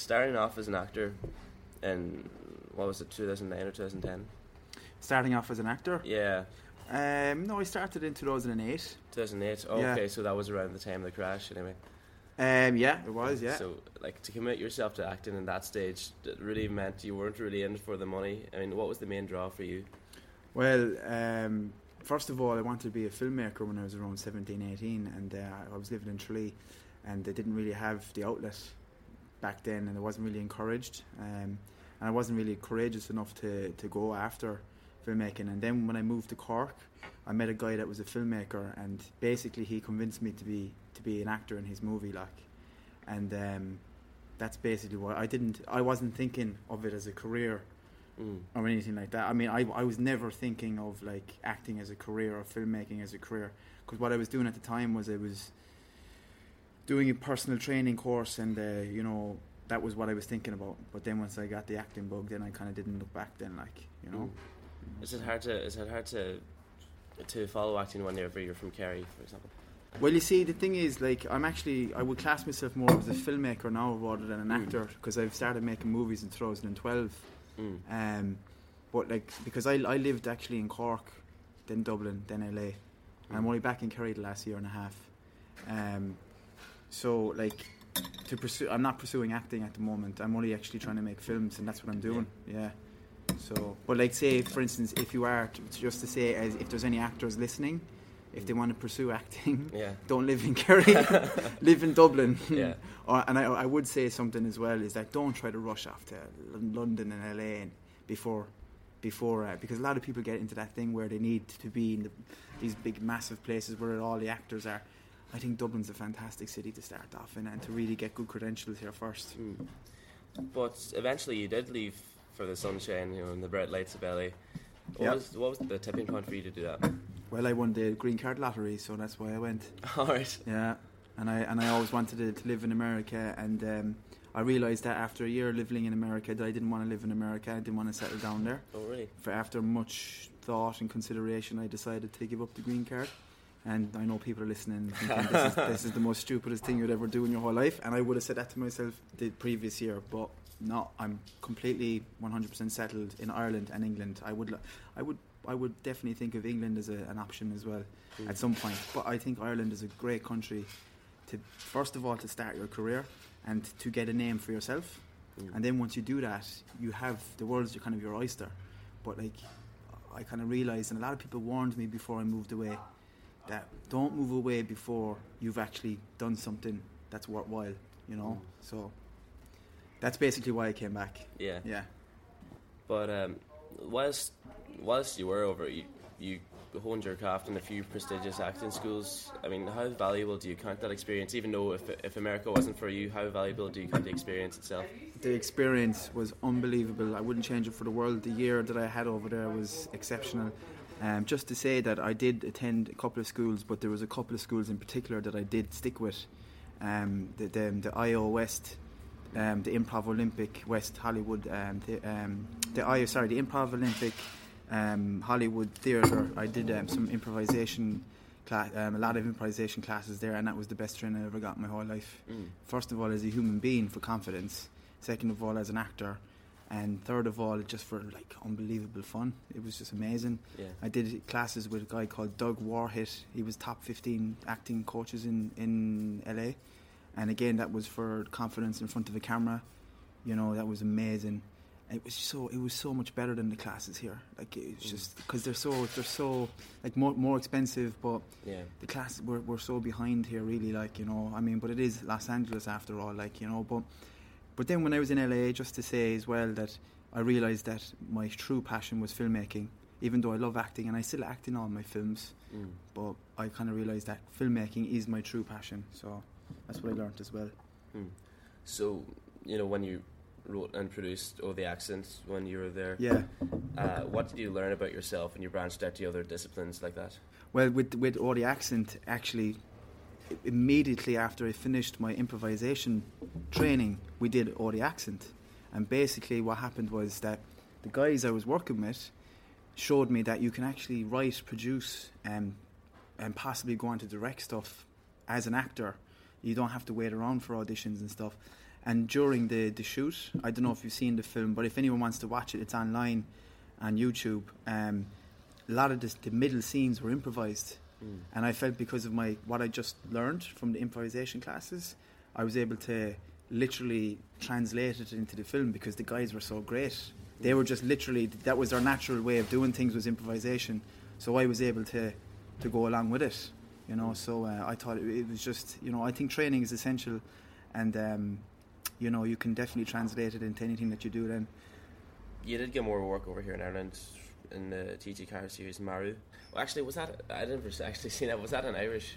starting off as an actor in what was it, 2009 or 2010? Starting off as an actor. Yeah, Um, no, I started in 2008. 2008. Oh, Yeah. Okay, so that was around the time of the crash, anyway. Um, yeah, it was. Yeah. So, like, to commit yourself to acting in that stage, it really meant you weren't really in for the money. I mean, what was the main draw for you? Well, um, first of all, I wanted to be a filmmaker when I was around 17, 18, and uh, I was living in Tralee, and they didn't really have the outlet back then, and I wasn't really encouraged, um, and I wasn't really courageous enough to, to go after filmmaking. And then when I moved to Cork, I met a guy that was a filmmaker, and basically he convinced me to be to be an actor in his movie, like, and um, that's basically what I didn't. I wasn't thinking of it as a career Mm. or anything like that. I mean, I, I was never thinking of like acting as a career or filmmaking as a career because what I was doing at the time was I was doing a personal training course and uh, you know that was what I was thinking about. But then once I got the acting bug, then I kind of didn't look back. Then like you know, Is it hard to is it hard to to follow acting whenever you're from Kerry, for example? well you see the thing is like I'm actually I would class myself more as a filmmaker now rather than an Mm. actor because I've started making movies in 2012. Mm. Um, but like because I I lived actually in Cork, then Dublin, then LA. And I'm only back in Kerry the last year and a half. Um, so like to pursue, I'm not pursuing acting at the moment. I'm only actually trying to make films, and that's what I'm doing. Yeah. So, but like say for instance, if you are to, just to say as if there's any actors listening, if they want to pursue acting, Yeah. don't live in Kerry, live in Dublin. Yeah. or, and I, I would say something as well is that don't try to rush off to L- London and LA and before, before uh, because a lot of people get into that thing where they need to be in the, these big massive places where all the actors are. I think Dublin's a fantastic city to start off in and to really get good credentials here first. Mm. But eventually, you did leave for the sunshine, you know, and the bright lights of LA. What Yeah. was what was the tipping point for you to do that? Well, I won the green card lottery, so that's why I went. All right. Yeah, and I and I always wanted to, to live in America, and um, I realised that after a year living in America, that I didn't want to live in America. I didn't want to settle down there. Oh, really? For after much thought and consideration, I decided to give up the green card. And I know people are listening, thinking this is, this is the most stupidest thing you'd ever do in your whole life. And I would have said that to myself the previous year, but no, I'm completely 100% settled in Ireland and England. I would, I would, I would definitely think of England as a, an option as well Mm. at some point. But I think Ireland is a great country to, first of all, to start your career and to get a name for yourself. Mm. And then once you do that, you have the world's your kind of your oyster. But like, I kind of realised, and a lot of people warned me before I moved away, that don't move away before you've actually done something that's worthwhile. You know, Mm. so that's basically why I came back. Yeah. Yeah. But um, whilst whilst you were over, you, you honed your craft in a few prestigious acting schools. I mean, how valuable do you count that experience? Even though if if America wasn't for you, how valuable do you count the experience itself? The experience was unbelievable. I wouldn't change it for the world. The year that I had over there was exceptional. Um, just to say that I did attend a couple of schools, but there was a couple of schools in particular that I did stick with. Um, the, the, the IO West, um, the Improv Olympic West Hollywood, um, the, um, the IO, sorry, the Improv Olympic um, Hollywood Theatre. I did um, some improvisation, class, um, a lot of improvisation classes there, and that was the best training I ever got in my whole life Mm. first of all as a human being for confidence second of all as an actor and third of all just for like unbelievable fun it was just amazing Yeah. i did classes with a guy called doug warhit he was top 15 acting coaches in, in la and again that was for confidence in front of a camera you know that was amazing it was so it was so much better than the classes here like it's Mm. just because they're so they're so like more, more expensive but Yeah. the class we're, we're so behind here really like you know i mean but it is los angeles after all like you know but but then when i was in la just to say as well that i realized that my true passion was filmmaking even though i love acting and i still act in all my films Mm. but i kind of realized that filmmaking is my true passion so that's what i learned as well Mm. So you know when you wrote and produced "Oh the Accents when you were there, yeah uh, what did you learn about yourself when you branched out to other disciplines like that? Well, with with all the accent, actually, immediately after I finished my improvisation training, we did all the accent, and basically what happened was that the guys I was working with showed me that you can actually write, produce, and and possibly go on to direct stuff as an actor. You don't have to wait around for auditions and stuff. And during the, the shoot, I don't know if you've seen the film, but if anyone wants to watch it, it's online on YouTube. Um, a lot of this, the middle scenes were improvised, Mm. and I felt because of my what I just learned from the improvisation classes, I was able to literally translate it into the film because the guys were so great. They were just literally that was their natural way of doing things was improvisation. So I was able to to go along with it, you know. So uh, I thought it, it was just you know I think training is essential, and um, you know you can definitely translate it into anything that you do. Then You did get more work over here in Ireland in the TG car series Maru. Well, actually, was that I didn't actually see that. Was that an Irish?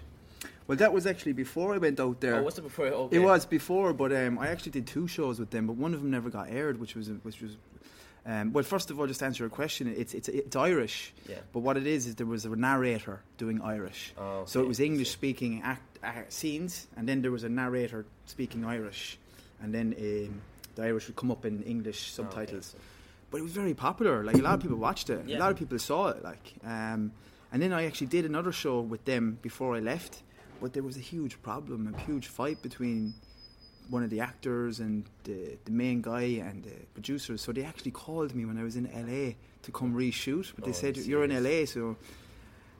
well that was actually before I went out there. Oh, was it before? Okay. It was before, but um, I actually did two shows with them, but one of them never got aired, which was which was. Um, well, first of all, just to answer your question, it's it's it's Irish, Yeah. but what it is is there was a narrator doing Irish, Oh, so it was English speaking act, act scenes, and then there was a narrator speaking Irish, and then um, the Irish would come up in English Oh, okay, subtitles. But it was very popular. Like a lot of people watched it. Yeah. A lot of people saw it. Like, um, and then I actually did another show with them before I left. But there was a huge problem, a huge fight between one of the actors and the, the main guy and the producers. So they actually called me when I was in LA to come reshoot. But they Oh, said you you're in? LA, so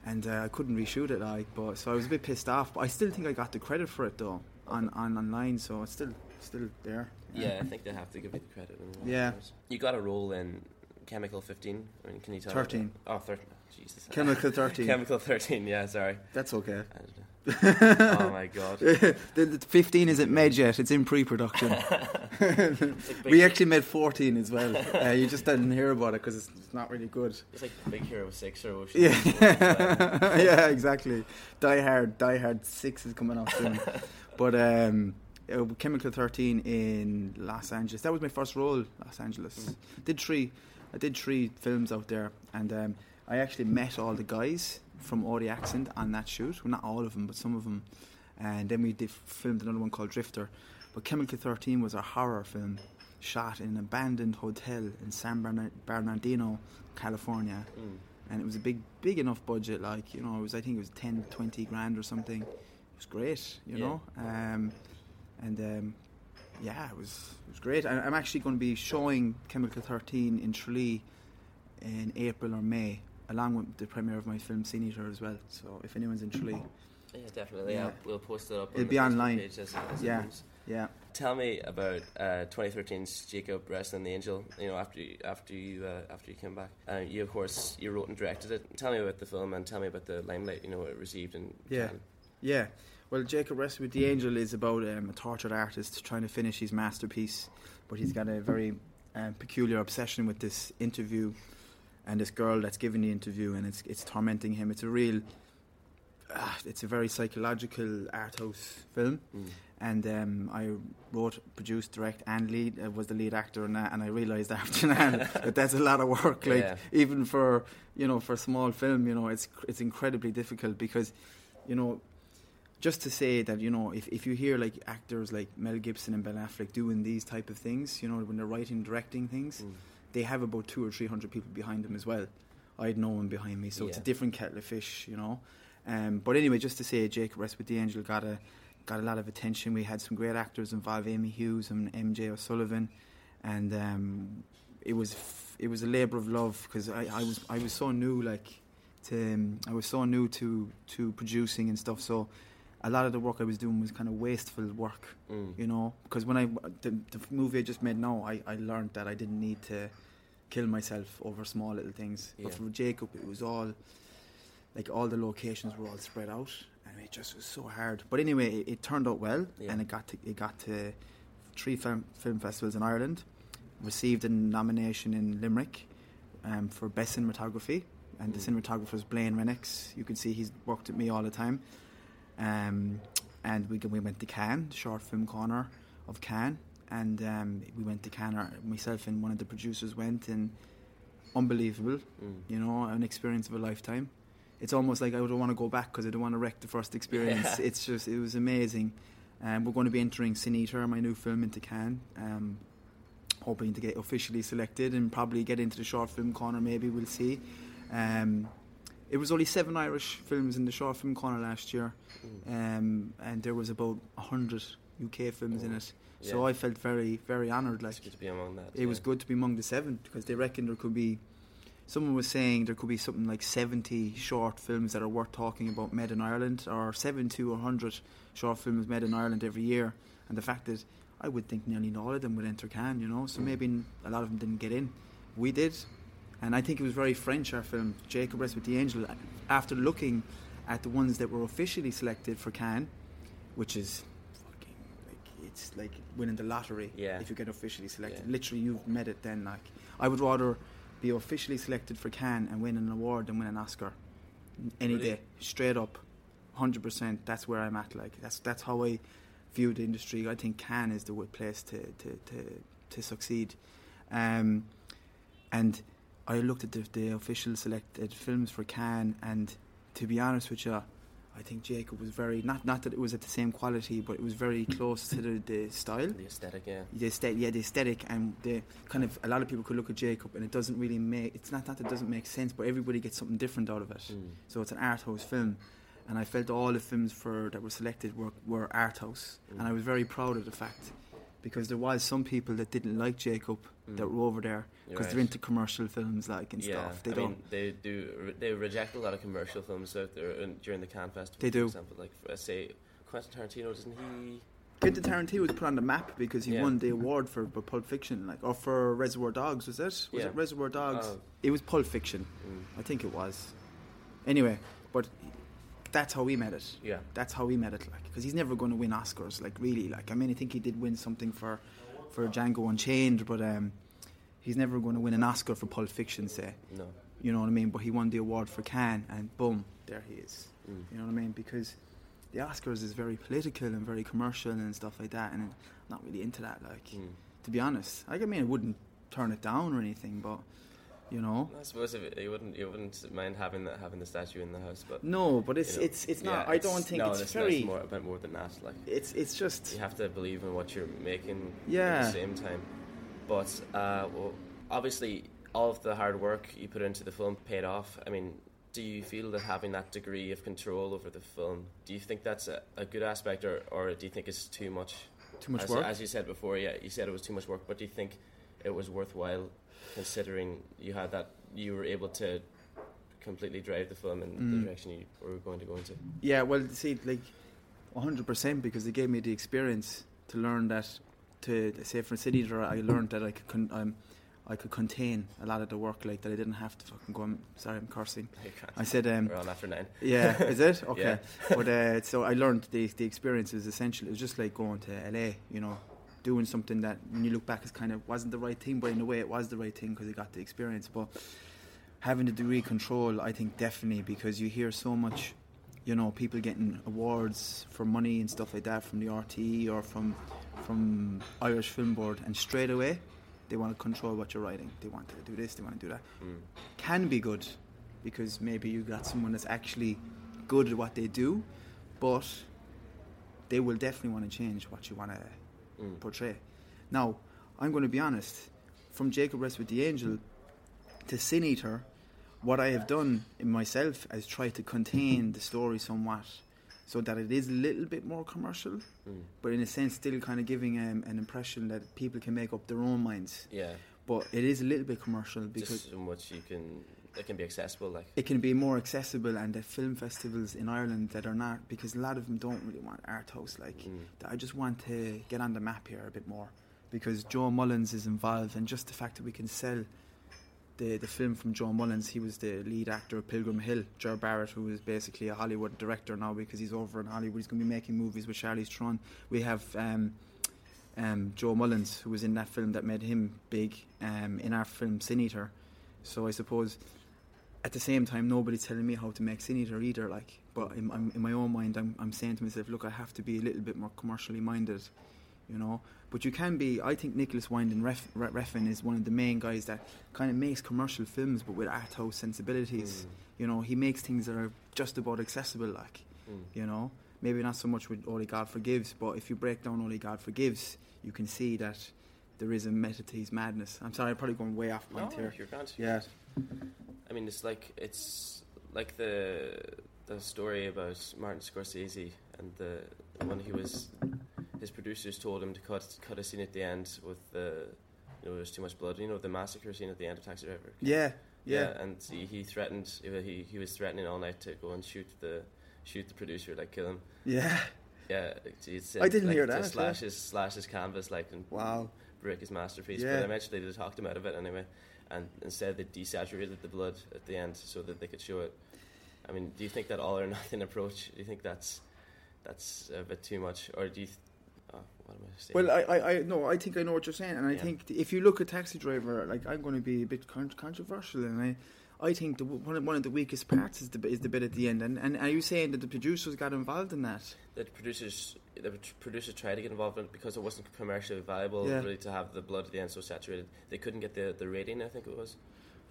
and uh, I couldn't reshoot it. Like, but so I was a bit pissed off. But I still think I got the credit for it though on, on online. So it's still still there. Yeah, I think they have to give you the credit. Yeah. You got a role in Chemical 15. I mean, can you tell? me 13. that? Oh, 13. Jesus. Chemical 13. Chemical 13. Yeah, sorry. That's okay. I don't know. oh my god. the, the 15 isn't made yet, it's in pre production. We actually made 14 as well. Uh, you just didn't hear about it because it's, it's not really good. It's like Big Hero 6 or Ocean. Yeah, yeah, exactly. Die Hard, Die Hard 6 is coming out soon. but um, uh, Chemical 13 in Los Angeles. That was my first role, Los Angeles. Mm. Did three, I did three films out there, and um, I actually met all the guys from Audi Accent on that shoot. Well, not all of them, but some of them. And then we did, filmed another one called Drifter. But Chemical 13 was a horror film shot in an abandoned hotel in San Bernardino, California Mm. and it was a big big enough budget like you know it was i think it was 10 20 grand or something it was great you Yeah. know um, and um, yeah it was it was great I, i'm actually going to be showing chemical 13 in tralee in april or may along with the premiere of my film Sin Eater as well so if anyone's in tralee Yeah, definitely. Yeah. We'll post it up. It'll on be the online. Page as, as Yeah. yeah Tell me about uh, 2013's Jacob Wrestling the Angel. You know, after you, after you uh, after you came back, uh, you of course you wrote and directed it. Tell me about the film and tell me about the limelight you know it received in Yeah. Cannes. Yeah. Well, Jacob Wrestle with the Angel is about um, a tortured artist trying to finish his masterpiece, but he's got a very um, peculiar obsession with this interview and this girl that's giving the interview, and it's it's tormenting him. It's a real, uh, it's a very psychological art house film, Mm. and um, I wrote, produced, direct, and lead uh, was the lead actor in that, and I realised after that that that's a lot of work. Like Yeah. even for you know for a small film, you know it's it's incredibly difficult because you know just to say that you know if, if you hear like actors like Mel Gibson and Ben Affleck doing these type of things, you know when they're writing, directing things, Mm. they have about two or three hundred people behind them as well. I had no one behind me, so it's a different kettle of fish, you know. Um, but anyway, just to say, Jacob Rest with the Angel got a got a lot of attention. We had some great actors involved, Amy Hughes and MJ O'Sullivan, and um, it was f- it was a labour of love because I, I was I was so new, like to um, I was so new to to producing and stuff. So a lot of the work I was doing was kind of wasteful work Mm. you know because when i the, the movie i just made now I, I learned that i didn't need to kill myself over small little things but for jacob it was all like all the locations were all spread out and it just was so hard but anyway it, it turned out well Yeah. and it got to it got to three film, film festivals in ireland received a nomination in limerick um, for best cinematography and the Mm. cinematographer is blaine renix you can see he's worked with me all the time um, and we we went to Cannes, short film corner of Cannes, and um, we went to Cannes. Myself and one of the producers went, and unbelievable. Mm. You know, an experience of a lifetime. It's almost like I don't want to go back because I don't want to wreck the first experience. Yeah. It's just it was amazing. Um, we're going to be entering Sin my new film, into Cannes. Um, hoping to get officially selected and probably get into the short film corner. Maybe we'll see. Um, it was only seven Irish films in the short film corner last year Mm. um, and there was about hundred UK films in it. So Yeah. I felt very, very honoured. Like It's good to be among that. it was good to be among the seven because they reckon there could be. Someone was saying there could be something like 70 short films that are worth talking about made in Ireland, or 7 to 100 short films made in Ireland every year. And the fact that I would think nearly all of them would enter Cannes, you know, so Mm. maybe a lot of them didn't get in. We did. And I think it was very French, our film, Jacob Rest with the Angel. After looking at the ones that were officially selected for Cannes, which is fucking like it's like winning the lottery Yeah. if you get officially selected. Yeah. Literally, you've met it then. Like, I would rather be officially selected for Cannes and win an award than win an Oscar any Really? day. Straight up, hundred percent. That's where I'm at. Like, that's that's how I view the industry. I think Cannes is the place to to to, to succeed. Um, and I looked at the, the official selected films for Cannes, and to be honest with you, I think Jacob was very not not that it was at the same quality, but it was very close to the, the style The aesthetic, yeah. the aesthetic, yeah, the aesthetic, and the kind of a lot of people could look at Jacob, and it doesn't really make. It's not that it doesn't make sense, but everybody gets something different out of it. Mm. So it's an art house film, and I felt all the films for that were selected were were art house, Mm. and I was very proud of the fact because there was some people that didn't like Jacob Mm. that were over there because right. they're into commercial films like and yeah, stuff. They I don't. mean, they do. They reject a lot of commercial films out there in, during the Cannes Festival. They do. For example, like uh, say Quentin Tarantino, doesn't he? Quentin Tarantino was put on the map because he Yeah. won the award for for Pulp Fiction, like or for Reservoir Dogs. Was it? Was Yeah. it Reservoir Dogs? Oh, It was Pulp Fiction. mm, I think it was. Anyway, but that's how we met it. yeah. That's how we met it, like, because he's never going to win Oscars, like, really. Like, I mean, I think he did win something for, for Django Unchained, but um, he's never going to win an Oscar for Pulp Fiction, say. No. You know what I mean? But he won the award for Cannes, and boom, there he is. Mm. You know what I mean? Because the Oscars is very political and very commercial and stuff like that, and I'm not really into that. Like, Mm. to be honest, like, I mean, I wouldn't turn it down or anything, but you know. I suppose if it, you wouldn't, you wouldn't mind having the, having the statue in the house, but No, but it's you know, it's it's not. yeah, I don't think no, it's it's, very. It's more about more than that. Like It's it's just you have to believe in what you're making Yeah. at the same time. But uh, well, obviously, all of the hard work you put into the film paid off. I mean, do you feel that having that degree of control over the film, do you think that's a, a good aspect, or, or do you think it's too much? too much as, work. As you said before, yeah, you said it was too much work, but do you think it was worthwhile considering you had that, you were able to completely drive the film in Mm. the direction you were going to go into? Yeah, well, see, like, 100% because it gave me the experience to learn that, to say for Sin Eater, I learned that I could, con- um, I could contain a lot of the work, like, that I didn't have to fucking go, I'm sorry, I'm cursing. I said, um, We're on after nine. yeah, is it? Okay. Yeah. but uh, so I learned the, the experience is essential. It was just like going to LA, you know, doing something that when you look back is kind of wasn't the right thing, but in a way it was the right thing because you got the experience. But having the degree control, I think definitely because you hear so much, you know, people getting awards for money and stuff like that from the RTE or from from Irish Film Board, and straight away they want to control what you're writing. They want to do this, they want to do that Mm. can be good because maybe you got someone that's actually good at what they do, but they will definitely want to change what you want to Mm. portray. Now, I'm going to be honest. From Jacob Rest with the Angel to Sin Eater, what I have done in myself is try to contain the story somewhat, so that it is a little bit more commercial, Mm. but in a sense still kind of giving um, an impression that people can make up their own minds. Yeah, But it is a little bit commercial because just so much you can. It can be accessible, like. it can be more accessible and the film festivals in Ireland that are not because a lot of them don't really want art house like Mm. I just want to get on the map here a bit more because Joe Mullins is involved and just the fact that we can sell the the film from Joe Mullins he was the lead actor of Pilgrim Hill Ger Barrett who is basically a Hollywood director now because he's over in Hollywood he's going to be making movies with Charlize Theron we have um, um, Joe Mullins who was in that film that made him big um, in our film Sin Eater so I suppose at the same time, nobody's telling me how to make Eater either. Like, but in, I'm, in my own mind, I'm, I'm saying to myself, look, I have to be a little bit more commercially minded, you know. But you can be. I think Nicolas Winding Ref, Refn is one of the main guys that kind of makes commercial films, but with art house sensibilities. Mm. You know, he makes things that are just about accessible. Like, Mm. you know, maybe not so much with Only God Forgives, but if you break down Only God Forgives, you can see that there is a method to his madness. I'm sorry, I'm probably going way off point No, here. you're grand. Yeah. I mean, it's like it's like the the story about Martin Scorsese and the when he was his producers told him to cut cut a scene at the end with the you know there's too much blood. You know the massacre scene at the end of Taxi Driver. Yeah, yeah, and he, he threatened he he was threatening all night to go and shoot the shoot the producer like kill him. yeah. Yeah, said, I didn't like, hear that, Slash yeah. his slash his canvas like and Wow. break his masterpiece. Yeah. But eventually they talked him out of it anyway, and instead they desaturated the blood at the end so that they could show it. I mean, do you think that all or nothing approach? Do you think that's that's a bit too much, or do you? Th- oh, what am I saying? Well, I, I, I no, I think I know what you're saying, and I Yeah. think if you look at Taxi Driver, like I'm going to be a bit con- controversial, and I, I think the, one, of, one of the weakest parts is the bit- is the bit at the end, and, and are you saying that the producers got involved in that? the producers the producers tried to get involved in it because it wasn't commercially viable Yeah. really to have the blood at the end so saturated. They couldn't get the the rating. I think it was.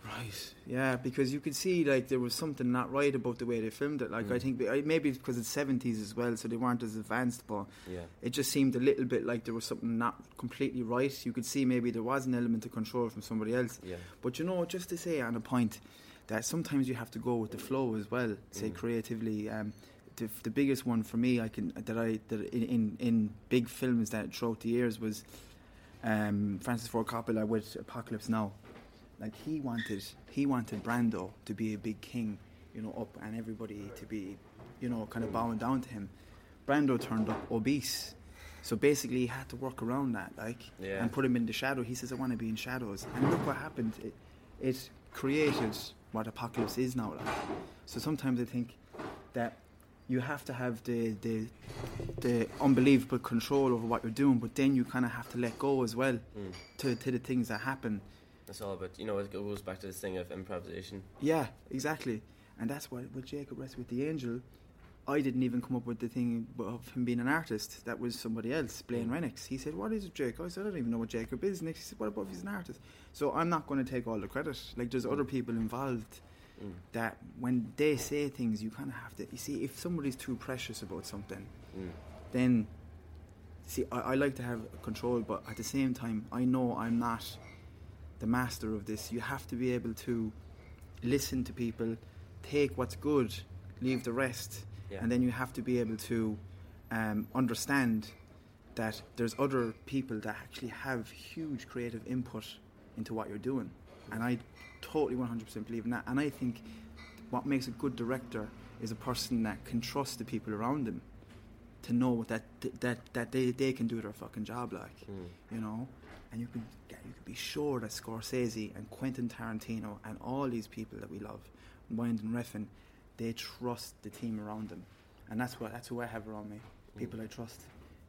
Right. Yeah, because you could see like there was something not right about the way they filmed it. Like I Mm. think maybe it's because it's seventies as well, so they weren't as advanced, but Yeah. it just seemed a little bit like there was something not completely right. You could see maybe there was an element of control from somebody else. Yeah. But you know, just to say on a point that sometimes you have to go with the flow as well. Say Mm. creatively. Um, the, the biggest one for me, I can that I that in, in in big films that throughout the years was um, Francis Ford Coppola with Apocalypse Now. Like he wanted he wanted Brando to be a big king, you know, up and everybody to be, you know, kind of bowing down to him. Brando turned up obese. So basically, he had to work around that, like, Yeah. and put him in the shadow. He says, "I want to be in shadows." And look what happened. It, it created what Apocalypse is now. Like. So sometimes I think that you have to have the the the unbelievable control over what you're doing, but then you kind of have to let go as well Mm. to to the things that happen. That's all about you know it goes back to this thing of improvisation. Yeah, exactly. And that's why with Jacob Rest with the Angel, I didn't even come up with the thing of him being an artist. That was somebody else, Blaine Mm. Renix. He said, "What is Jacob?" I said, "I don't even know what Jacob is." Next, he said, "What about if he's an artist?" So I'm not going to take all the credit. Like there's other people involved Mm. that when they say things, you kind of have to. You see, if somebody's too precious about something, Mm. then see, I, I like to have control, but at the same time, I know I'm not the master of this. You have to be able to listen to people, take what's good, leave the rest, Yeah. and then you have to be able to um, understand that there's other people that actually have huge creative input into what you're doing, and I totally 100% believe in that. And I think what makes a good director is a person that can trust the people around them to know that that that they, they can do their fucking job like Mm. you know? And you can you can be sure that Scorsese and Quentin Tarantino and all these people that we love Winding Refn they trust the team around them. And that's what that's who I have around me people I trust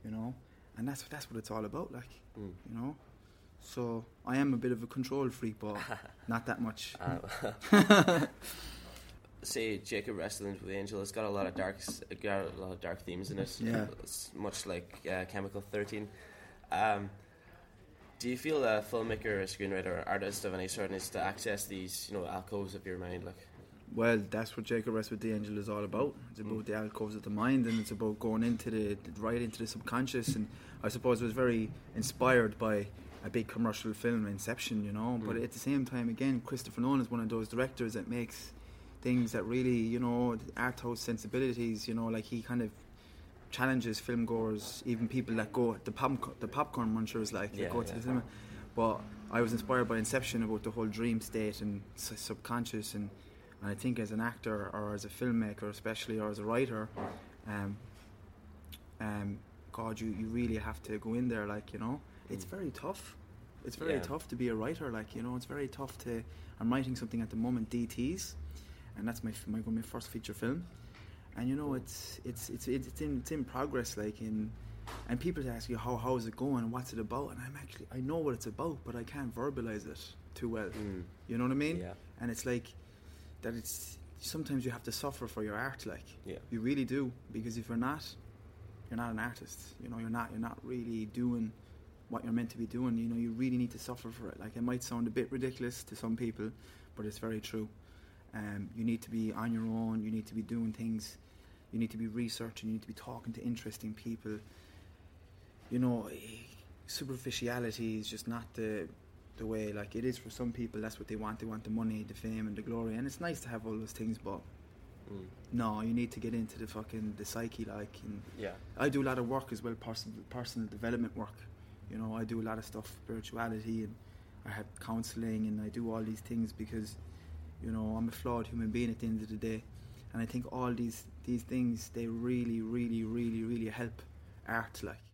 you know? And that's that's what it's all about like Mm. you know? So I am a bit of a control freak but not that much. Uh, say Jacob Wrestling with the Angel. It's got a lot of dark, got a lot of dark themes in it. Yeah. it's much like uh, Chemical Thirteen. Um, do you feel a filmmaker, a screenwriter, or artist of any sort needs to access these, you know, alcoves of your mind? Like, Well, that's what Jacob Rest with the Angel is all about. It's about Mm. the alcoves of the mind, and it's about going into the right into the subconscious. And I suppose it was very inspired by a big commercial film, Inception. You know, but Mm. at the same time, again, Christopher Nolan is one of those directors that makes things that really, you know, art house sensibilities. You know, like he kind of challenges film goers, even people that go the pop the popcorn munchers, like Yeah, go to yeah. the cinema. But I was inspired by Inception about the whole dream state and subconscious, and, and I think as an actor or as a filmmaker, especially or as a writer, um, um, God, you, you really have to go in there. Like you know, it's Mm. very tough. It's very Yeah. tough to be a writer. Like you know, it's very tough to. I'm writing something at the moment, DTS, and that's my my, my first feature film. And you know, it's it's it's it's in it's in progress. Like in, and people ask you how how is it going and what's it about, and I'm actually I know what it's about, but I can't verbalize it too well. mm, You know what I mean? yeah, And it's like that. It's sometimes you have to suffer for your art. Like yeah, you really do, because if you're not, you're not an artist. You know, you're not you're not really doing what you're meant to be doing. You know, you really need to suffer for it. Like it might sound a bit ridiculous to some people, but it's very true. Um, you need to be on your own. You need to be doing things. You need to be researching. You need to be talking to interesting people. You know, superficiality is just not the the way. Like it is for some people. That's what they want. They want the money, the fame, and the glory. And it's nice to have all those things, but Mm. No, you need to get into the fucking the psyche, like. And Yeah. I do a lot of work as well, personal personal development work. You know, I do a lot of stuff, spirituality, and I have counselling, and I do all these things because, you know, I'm a flawed human being at the end of the day, and I think all these these things they really, really, really, really help art, like.